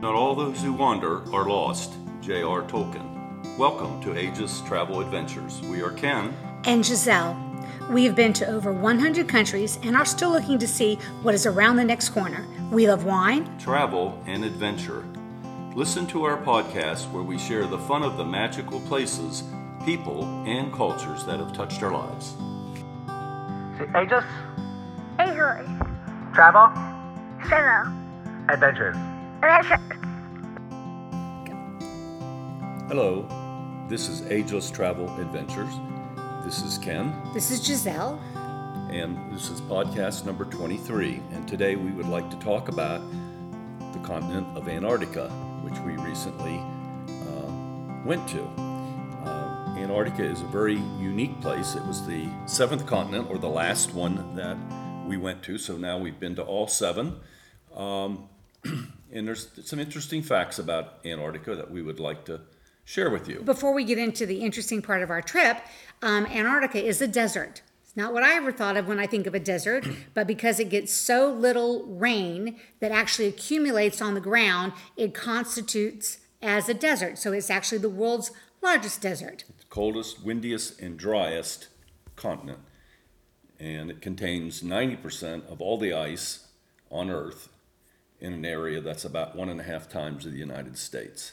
Not all those who wander are lost. J.R. Tolkien. Welcome to Ageless Travel Adventures. We are Ken. and Gisele. We have been to over 100 countries and are still looking to see what is around the next corner. We love wine, Travel and adventure. Listen to our podcast where we share the fun of the magical places, people, and cultures that have touched our lives. Aegis, English, travel, travel, adventures. Hello, this is Ageless Travel Adventures. This is Ken, this is Gisele. and this is podcast number 23. And today we would like to talk about the continent of Antarctica, which we recently uh, went to. Uh, Antarctica is a very unique place. It was the seventh continent, or the last one that we went to. So now we've been to all seven. Um, and there's some interesting facts about Antarctica that we would like to share with you. Before we get into the interesting part of our trip, um, Antarctica is a desert. It's not what I ever thought of when I think of a desert, but because it gets so little rain that actually accumulates on the ground, it constitutes as a desert. So it's actually the world's largest desert. the coldest, windiest, and driest continent. And it contains 90% of all the ice on Earth in an area that's about one and a half times the United States.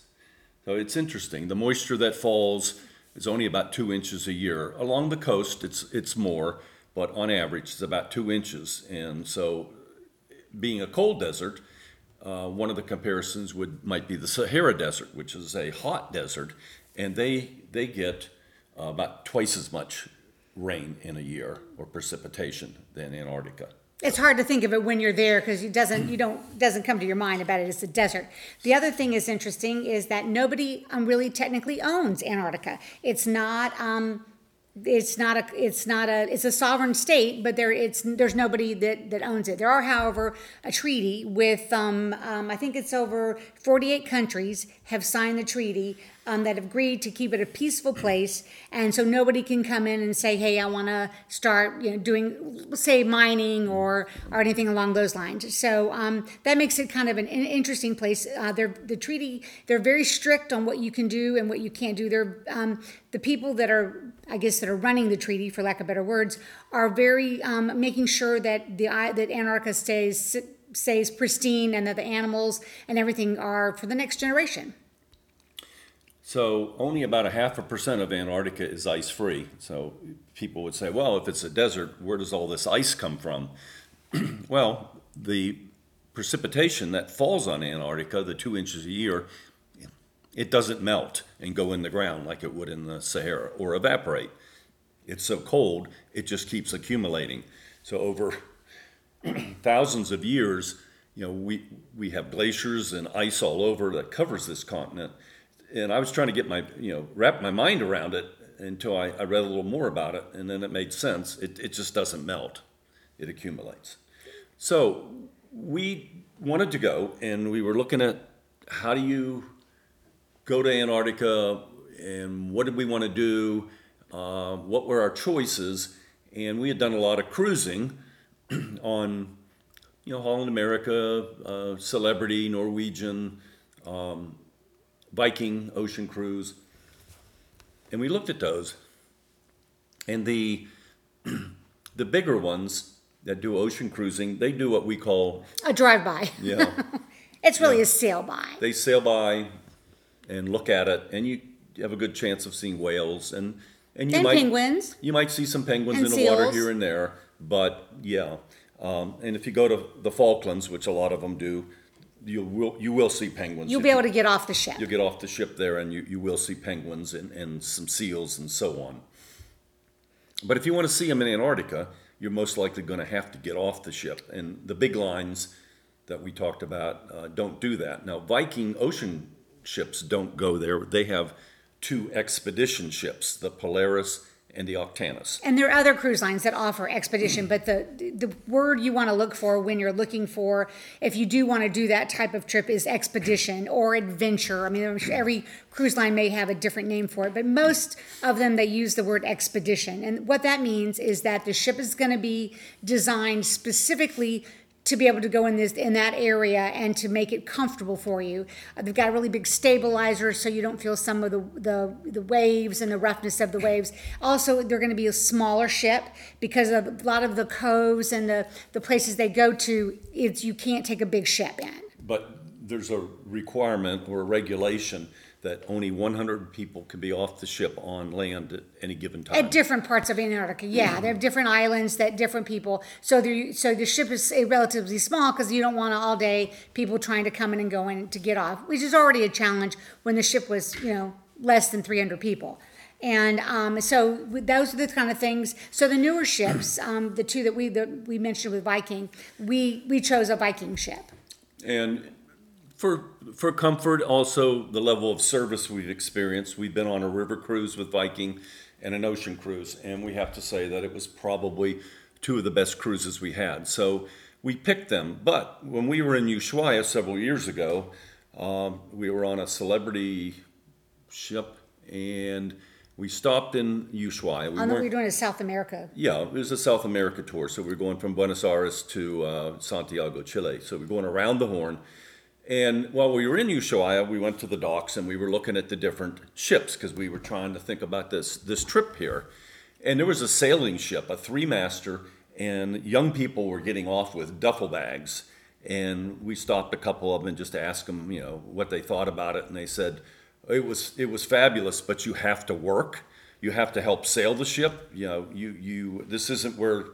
So it's interesting. The moisture that falls is only about two inches a year. Along the coast, it's, it's more, but on average, it's about two inches. And so, being a cold desert, uh, one of the comparisons would might be the Sahara Desert, which is a hot desert, and they they get uh, about twice as much rain in a year or precipitation than Antarctica. It's hard to think of it when you're there because it doesn't you don't doesn't come to your mind about it. It's a desert. The other thing is interesting is that nobody um, really technically owns Antarctica. It's not. Um, it's not a it's not a it's a sovereign state but there it's there's nobody that that owns it. There are however a treaty with um, um, i think it's over 48 countries have signed the treaty um, that have agreed to keep it a peaceful place. And so nobody can come in and say hey i want to start you know doing say mining or or anything along those lines. So um, that makes it kind of an interesting place. Uh, they're the treaty they're very strict on what you can do and what you can't do. They're um, the people that are I guess that are running the treaty, for lack of better words, are very um, making sure that the that Antarctica stays stays pristine and that the animals and everything are for the next generation. So only about a half a percent of Antarctica is ice free. So people would say, well, if it's a desert, where does all this ice come from? well, the precipitation that falls on Antarctica, the two inches a year, it doesn't melt and go in the ground like it would in the Sahara or evaporate. It's so cold, it just keeps accumulating. So over thousands of years, you know, we, we have glaciers and ice all over that covers this continent. And I was trying to get my, you know, wrap my mind around it until I, I read a little more about it, and then it made sense. It, it just doesn't melt, it accumulates. So we wanted to go, and we were looking at how do you go to Antarctica and what did we want to do? Uh, what were our choices? And we had done a lot of cruising on, you know, Holland America, uh, Celebrity, Norwegian, um, Viking, Ocean Cruise. And we looked at those. And the, the bigger ones that do ocean cruising, they do what we call, A drive by. yeah, It's really a sail by. they sail by and look at it, and you have a good chance of seeing whales and and you And might penguins. you might see some penguins in the water here and there, but yeah. Um, and if you go to the Falklands, which a lot of them do, you will you will see penguins. You'll be you- able to get off the ship. You'll get off the ship there, and you, you will see penguins and, and some seals and so on. But if you want to see them in Antarctica, you're most likely going to have to get off the ship. And the big lines that we talked about uh, don't do that. Now, Viking ocean ships don't go there. They have two expedition ships, the Polaris and the Octantis. And there are other cruise lines that offer expedition, but the the word you want to look for when you're looking for if you do want to do that type of trip is expedition or adventure. I mean, every cruise line may have a different name for it, but most of them they use the word expedition. And what that means is that the ship is going to be designed specifically to be able to go in this in that area and to make it comfortable for you. Uh, they've got a really big stabilizer so you don't feel some of the, the the waves and the roughness of the waves. Also, they're going to be a smaller ship because of a lot of the coves and the the places they go to. It's you can't take a big ship in. But there's a requirement or a regulation that only one hundred people can be off the ship on land at any given time. At different parts of Antarctica, yeah, they have different islands that different people. So the so the ship is uh, relatively small because you don't want all day people trying to come in and go in to get off, which is already a challenge when the ship was you know less than three hundred people. And um, so those are the kind of things. So the newer ships, um, the two that we that we mentioned with Viking, we we chose a Viking ship. And for for comfort, also the level of service we've experienced. We've been on a river cruise with Viking and an ocean cruise, and we have to say that it was probably two of the best cruises we had. So we picked them. But when we were in Ushuaia several years ago, um, we were on a celebrity ship, and we stopped in Ushuaia. We we weren't- doing a South America. yeah, it was a South America tour. So we are going from Buenos Aires to uh, Santiago, Chile. So we're going around the Horn. And while we were in Ushuaia, we went to the docks and we were looking at the different ships because we were trying to think about this this trip here. And there was a sailing ship, a three master, and young people were getting off with duffel bags. And we stopped a couple of them just asked them, you know, what they thought about it. And they said, it was it was fabulous, but you have to work. You have to help sail the ship. You know, you you this isn't where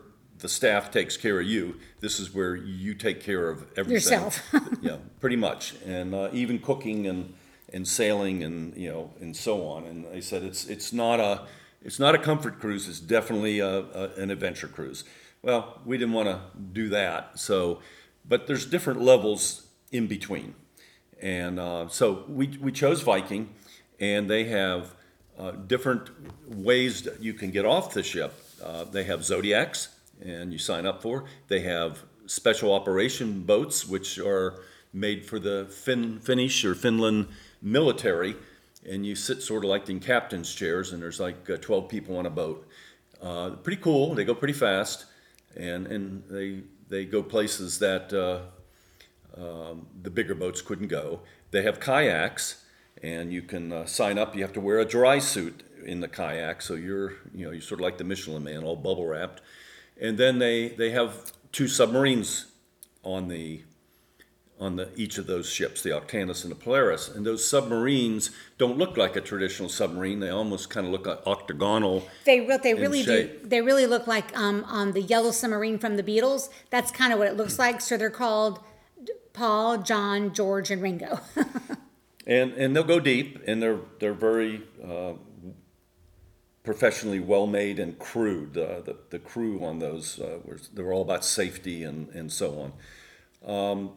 the staff takes care of you. This is where you take care of everything. Yourself. yeah, pretty much, and uh, even cooking and and sailing and you know and so on. And they said it's it's not a it's not a comfort cruise. It's definitely a, a, an adventure cruise. Well, we didn't want to do that, so but there's different levels in between, and uh, so we we chose Viking, and they have uh, different ways that you can get off the ship. Uh, they have zodiacs, and you sign up for. They have special operation boats, which are made for the fin- Finnish or Finland military, and you sit sort of like in captain's chairs, and there's like uh, 12 people on a boat. Uh, pretty cool. They go pretty fast, and and they they go places that uh, um, the bigger boats couldn't go. They have kayaks, and you can uh, sign up. You have to wear a dry suit in the kayak, so you're you know you're sort of like the Michelin Man, all bubble wrapped. And then they they have two submarines on the on the each of those ships, the Octantis and the Polaris. And those submarines don't look like a traditional submarine. They almost kind of look like octagonal. They re- they really do. shape. They really look like um, on the yellow submarine from the Beatles. That's kind of what it looks like. So they're called Paul, John, George, and Ringo. and and they'll go deep, and they're they're very uh, professionally well made and crewed. Uh, the the crew on those uh, were they're all about safety and and so on. Um,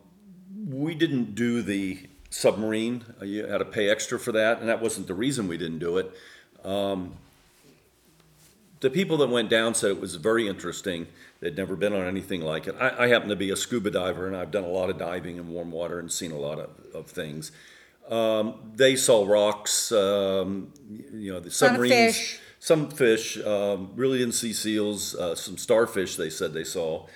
we didn't do the submarine. Uh, You had to pay extra for that, and that wasn't the reason we didn't do it. Um, the people that went down said it was very interesting. They'd never been on anything like it. I, I happen to be a scuba diver, and I've done a lot of diving in warm water and seen a lot of, of things. Um, they saw rocks, um, you know, the submarines. Some fish. Um, really didn't see seals. Uh, some starfish they said they saw,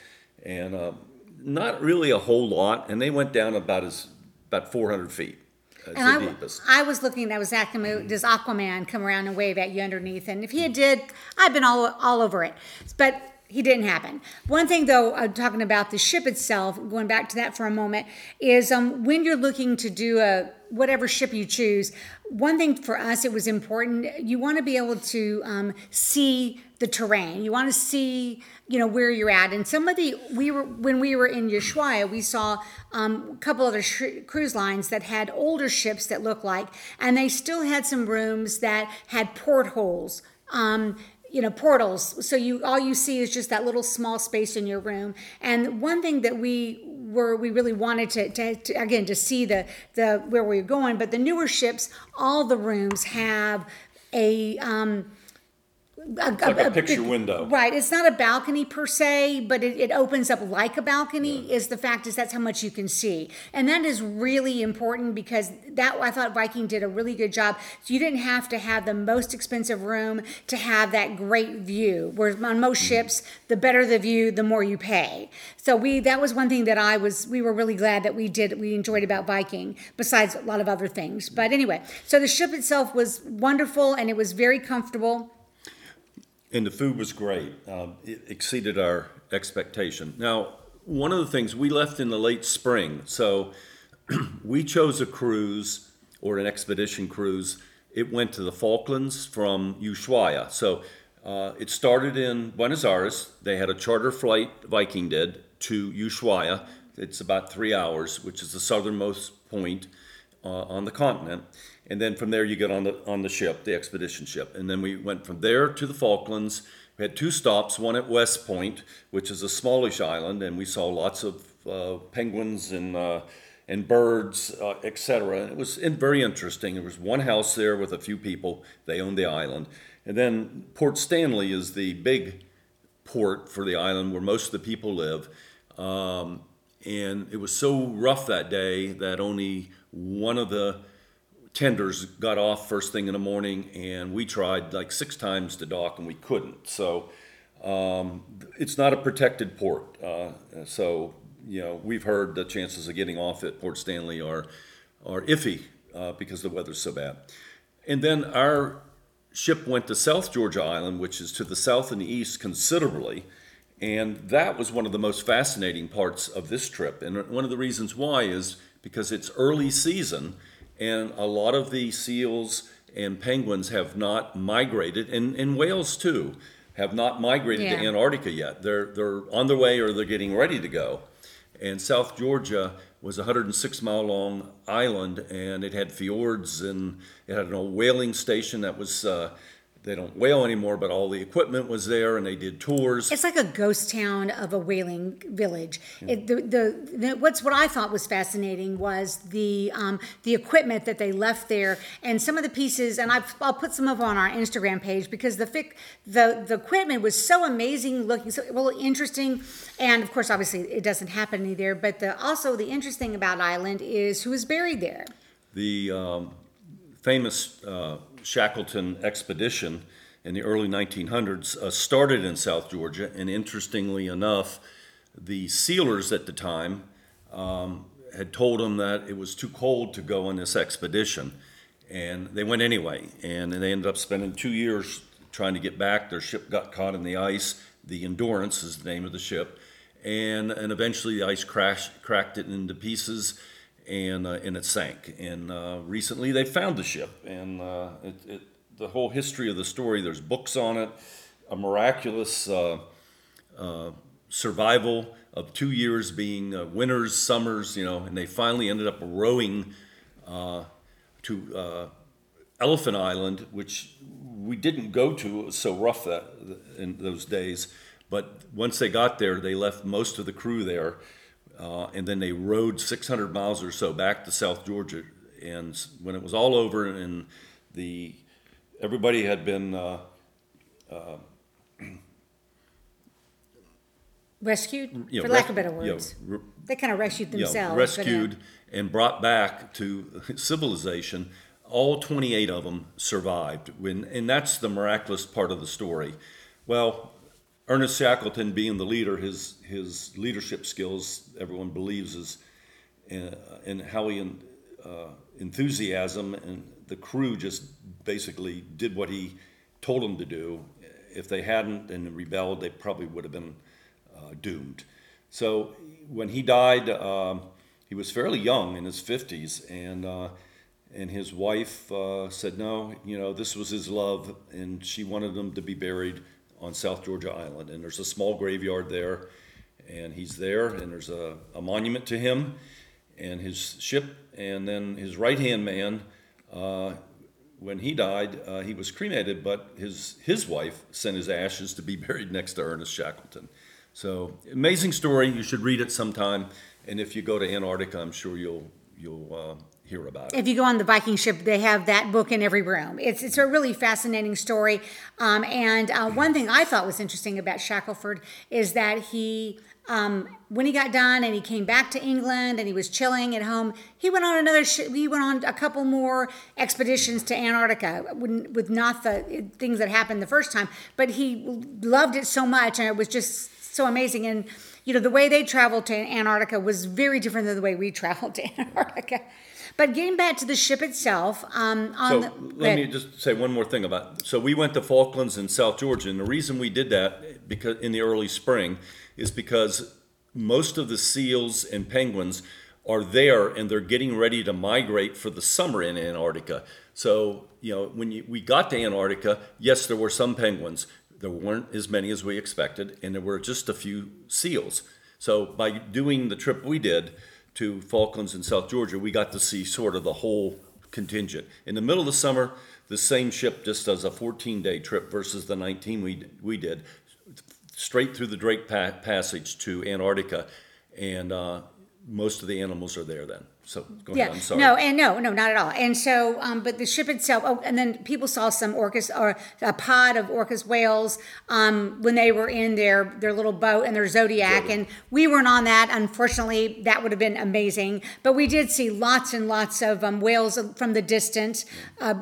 and uh, not really a whole lot. And they went down about as about 400 feet. As And I, deepest. I was looking. I was asking, me, does Aquaman come around and wave at you underneath? And if he did, I've been all all over it. But he didn't happen. One thing, though, uh, talking about the ship itself, going back to that for a moment, is um, when you're looking to do a whatever ship you choose. One thing for us, it was important. You want to be able to um, see the terrain. You want to see, you know, where you're at. And some of the we were when we were in Ushuaia, we saw um, a couple other sh- cruise lines that had older ships that looked like, and they still had some rooms that had portholes. Um, you know portals. So you all you see is just that little small space in your room. And one thing that we were we really wanted to, to, to again to see the the where we were going but the newer ships all the rooms have a um a, like a big- picture window. Right. It's not a balcony per se, but it, it opens up like a balcony. Is the fact is that's how much you can see, and that is really important because that I thought Viking did a really good job. So you didn't have to have the most expensive room to have that great view. Whereas on most Mm. ships, the better the view, the more you pay. So we that was one thing that I was we were really glad that we did we enjoyed about Viking. Besides a lot of other things, but anyway, so the ship itself was wonderful and it was very comfortable. And the food was great. Um, it exceeded our expectation. Now, one of the things we left in the late spring, so we chose a cruise or an expedition cruise. It went to the Falklands from Ushuaia. So uh, it started in Buenos Aires. They had a charter flight, Viking did, to Ushuaia. It's about three hours, which is the southernmost point uh, on the continent. And then from there, you get on the on the ship, the expedition ship. And then we went from there to the Falklands. We had two stops, one at West Point, which is a smallish island, and we saw lots of uh, penguins and uh, and birds, uh, etc. It was very interesting. There was one house there with a few people. They owned the island. And then Port Stanley is the big port for the island where most of the people live. Um, and it was so rough that day that only one of the tenders got off first thing in the morning, and we tried like six times to dock and we couldn't. So um, it's not a protected port. Uh, so you know we've heard the chances of getting off at Port Stanley are are iffy uh, because the weather's so bad. And then our ship went to South Georgia Island, which is to the south and the east considerably. And that was one of the most fascinating parts of this trip. And one of the reasons why is because it's early season and a lot of the seals and penguins have not migrated, and, and whales too, have not migrated to Antarctica yet. They're, they're on their way or they're getting ready to go. And South Georgia was a 106 mile long island, and it had fjords, and it had an old whaling station that was. Uh, they don't whale anymore, but all the equipment was there, and they did tours. It's like a ghost town of a whaling village. It, the, the, the what's what I thought was fascinating was the um, the equipment that they left there, and some of the pieces. And I've, I'll put some of on our Instagram page because the fic, the the equipment was so amazing looking, so really interesting. And of course, obviously, it doesn't happen any there. But the, also the interesting about Island is who is buried there. the um, famous uh, Shackleton expedition in the early 1900s uh, started in South Georgia, and interestingly enough, the sealers at the time um, had told them that it was too cold to go on this expedition, and they went anyway. And they ended up spending two years trying to get back. Their ship got caught in the ice. The Endurance is the name of the ship, and and eventually the ice crashed, cracked it into pieces and uh, and it sank. And uh, recently they found the ship, and uh, it, it, the whole history of the story. There's books on it, a miraculous uh, uh, survival of two years being uh, winters, summers, you know, and they finally ended up rowing to Elephant Island, which we didn't go to. It was so rough that in those days. But once they got there, they left most of the crew there, uh, and then they rowed 600 miles or so back to South Georgia. And when it was all over, and the everybody had been uh, Rescued, you know, for lack res- of better you know, words. re- they kind of rescued you know, themselves. but, uh, rescued and brought back to civilization. All 28 of them survived, when, and that's the miraculous part of the story. Well, Ernest Shackleton, being the leader, his his leadership skills, everyone believes, is uh, and how he uh, enthusiasm and the crew just basically did what he told them to do. If they hadn't and rebelled, they probably would have been uh, doomed. So when he died, um, he was fairly young in his 50s, and uh, and his wife uh, said no, you know this was his love, and she wanted him to be buried on South Georgia Island. And there's a small graveyard there, and he's there, and there's a, a monument to him and his ship, and then his right hand man. Uh, when he died, uh, he was cremated, but his his wife sent his ashes to be buried next to Ernest Shackleton. So amazing story. You should read it sometime. And if you go to Antarctica, I'm sure you'll you'll uh, hear about it. if you go on the Viking ship, they have that book in every room. It's it's a really fascinating story. Um, and uh, one thing I thought was interesting about Shackelford is that he, um, when he got done and he came back to England and he was chilling at home, he went on another. Sh- he went on a couple more expeditions to Antarctica with, with not the things that happened the first time, but he loved it so much and it was just so amazing and. You know, the way they traveled to Antarctica was very different than the way we traveled to Antarctica. But getting back to the ship itself, um, on So the, let me just say one more thing about, so we went to Falklands and South Georgia, and the reason we did that, because, in the early spring, is because most of the seals and penguins are there and they're getting ready to migrate for the summer in Antarctica. So, you know, when you, we got to Antarctica, yes, there were some penguins. There weren't as many as we expected, and there were just a few seals. So by doing the trip we did to Falklands and South Georgia, we got to see sort of the whole contingent. In the middle of the summer, the same ship just does a 14-day trip versus the 19 we we did, straight through the Drake pa- Passage to Antarctica, and uh, most of the animals are there then. So go ahead. yeah, I'm sorry. no, and no, no, not at all. And so, um, but the ship itself. Oh, and then people saw some orcas or a pod of orcas whales um, when they were in their their little boat and their zodiac. Zodiac. And we weren't on that. Unfortunately, that would have been amazing. But we did see lots and lots of um, whales from the distance. Uh,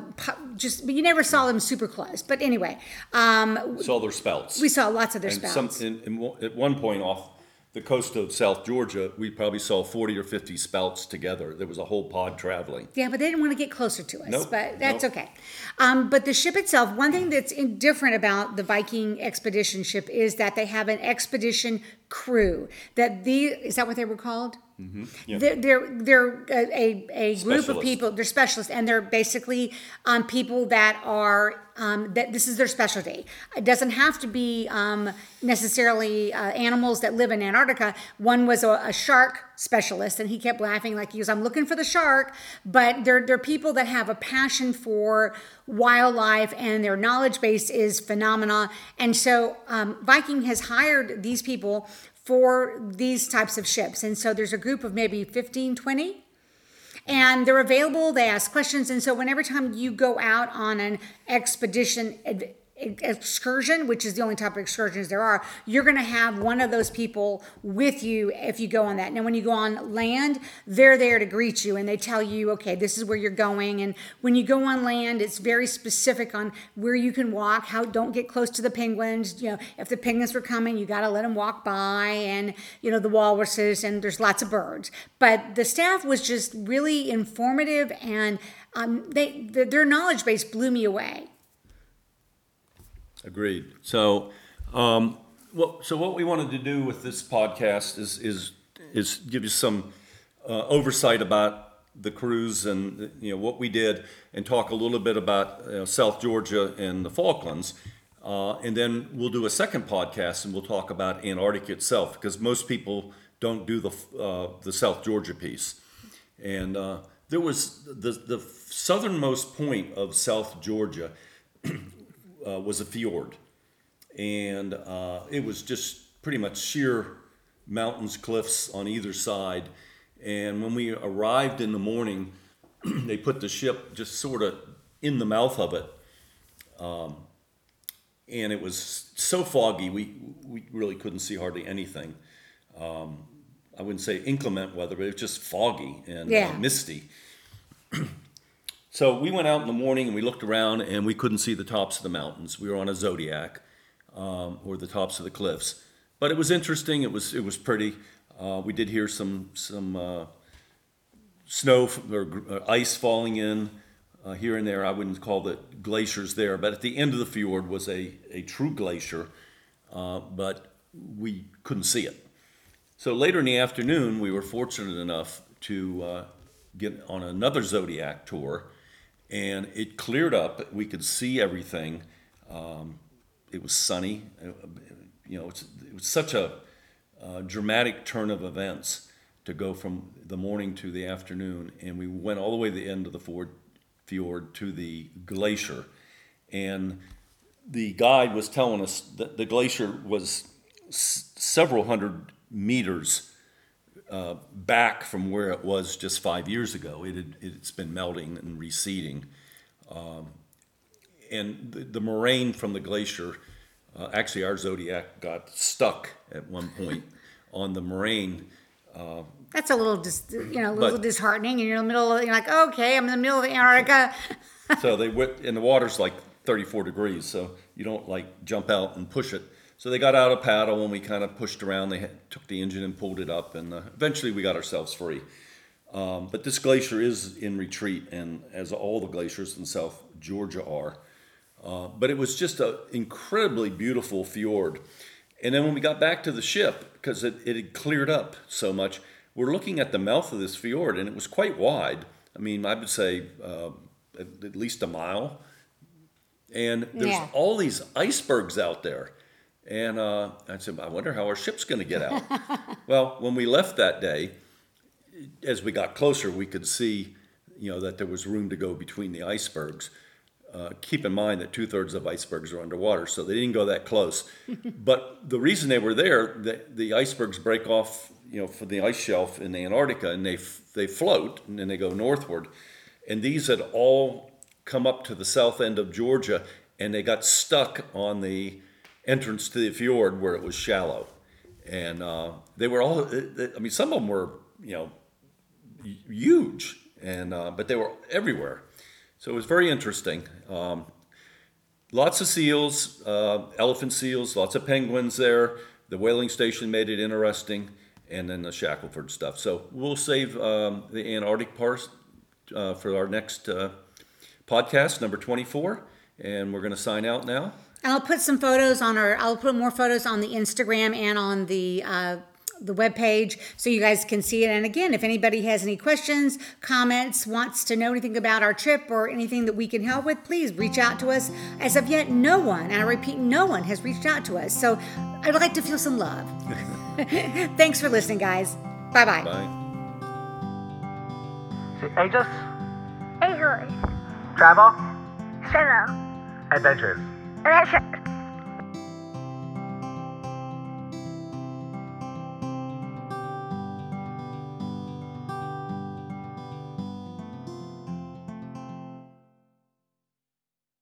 just, but you never saw them super close. But anyway, um, Saw their spouts. we saw lots of their And spouts. some, in, in, at one point off the coast of South Georgia, we probably saw 40 or 50 spouts together. There was a whole pod traveling. Yeah, but they didn't want to get closer to us. Nope, but that's nope. okay. Um, but the ship itself, one thing that's different about the Viking expedition ship is that they have an expedition crew. That the is that what they were called? Mm-hmm. yeah. They're they're, they're a, a, group of people. They're specialists, and they're basically um, people that are um, that this is their specialty. It doesn't have to be um, necessarily uh, animals that live in Antarctica. One was a, a shark specialist, and he kept laughing like he was, "I'm looking for the shark." But they're they're people that have a passion for wildlife, and their knowledge base is phenomenal. And so um, Viking has hired these people for these types of ships. And so there's a group of maybe 15, 20 and they're available. They ask questions, and so whenever time you go out on an expedition excursion, which is the only type of excursions there are, you're going to have one of those people with you if you go on that. Now, when you go on land, they're there to greet you, and they tell you, okay, this is where you're going. And when you go on land, it's very specific on where you can walk. How don't get close to the penguins. You know, if the penguins were coming, you got to let them walk by, and you know the walruses, and there's lots of birds. But the staff was just really informative, and um, they the, their knowledge base blew me away. Agreed. So, um, well, so what we wanted to do with this podcast is is is give you some uh, oversight about the cruise and you know what we did, and talk a little bit about uh, South Georgia and the Falklands, uh, and then we'll do a second podcast and we'll talk about Antarctica itself because most people don't do the uh, the South Georgia piece, and uh, there was the the southernmost point of South Georgia uh, was a fjord, and uh, it was just pretty much sheer mountains, cliffs on either side. And when we arrived in the morning, they put the ship just sort of in the mouth of it, um, and it was so foggy we we really couldn't see hardly anything. Um, I wouldn't say inclement weather, but it was just foggy and Yeah. uh, misty. So we went out in the morning and we looked around and we couldn't see the tops of the mountains. We were on a zodiac, um, or the tops of the cliffs. But it was interesting. It was it was pretty. Uh, we did hear some some uh, snow or uh, ice falling in uh, here and there. I wouldn't call it glaciers there, but at the end of the fjord was a a true glacier, uh, but we couldn't see it. So later in the afternoon, we were fortunate enough to uh, get on another Zodiac tour, and it cleared up. We could see everything. Um, it was sunny. Uh, You know, it was such a uh, dramatic turn of events to go from the morning to the afternoon, and we went all the way to the end of the fjord, fjord to the glacier, and the guide was telling us that the glacier was s- several hundred meters uh, back from where it was just five years ago. It had, it's been melting and receding. Um, and the, the moraine from the glacier, uh, actually, our Zodiac got stuck at one point on the moraine. That's a little, dis, you know, a little But- disheartening. And you're in the middle of, you're like, okay, I'm in the middle of Antarctica. so they went, and the water's like 34 degrees, so you don't like jump out and push it. So they got out a paddle and we kind of pushed around. They had, took the engine and pulled it up, and uh, eventually we got ourselves free. Um, but this glacier is in retreat, and as all the glaciers in South Georgia are. Uh, but it was just an incredibly beautiful fjord. And then when we got back to the ship, because it, it had cleared up so much, we're looking at the mouth of this fjord, and it was quite wide. I mean, I would say uh, at, at least a mile. And there's Yeah. all these icebergs out there. And uh, I said, I wonder how our ship's going to get out. well, when we left that day, as we got closer, we could see, you know, that there was room to go between the icebergs. Uh, keep in mind that two thirds of icebergs are underwater, so they didn't go that close. but the reason they were there, the, the icebergs break off, you know, from the ice shelf in Antarctica, and they f- they float and then they go northward. And these had all come up to the south end of Georgia, and they got stuck on the entrance to the fjord where it was shallow. And uh, they were all, I mean, some of them were, you know, huge, and uh, but they were everywhere. So it was very interesting. Um, lots of seals, uh, elephant seals, lots of penguins there. The whaling station made it interesting, and then the Shackleford stuff. So we'll save um, the Antarctic part uh, for our next uh, podcast, number 24, and we're going to sign out now. And I'll put some photos on our. I'll put more photos on the Instagram and on the uh, the web page so you guys can see it. And again, if anybody has any questions, comments, wants to know anything about our trip or anything that we can help with, please reach out to us. As of yet, no one, and I repeat, no one has reached out to us. So I'd like to feel some love. Thanks for listening, guys. Bye bye. Bye. See, Aegis, A horse. travel, Travel. adventures. Adventure.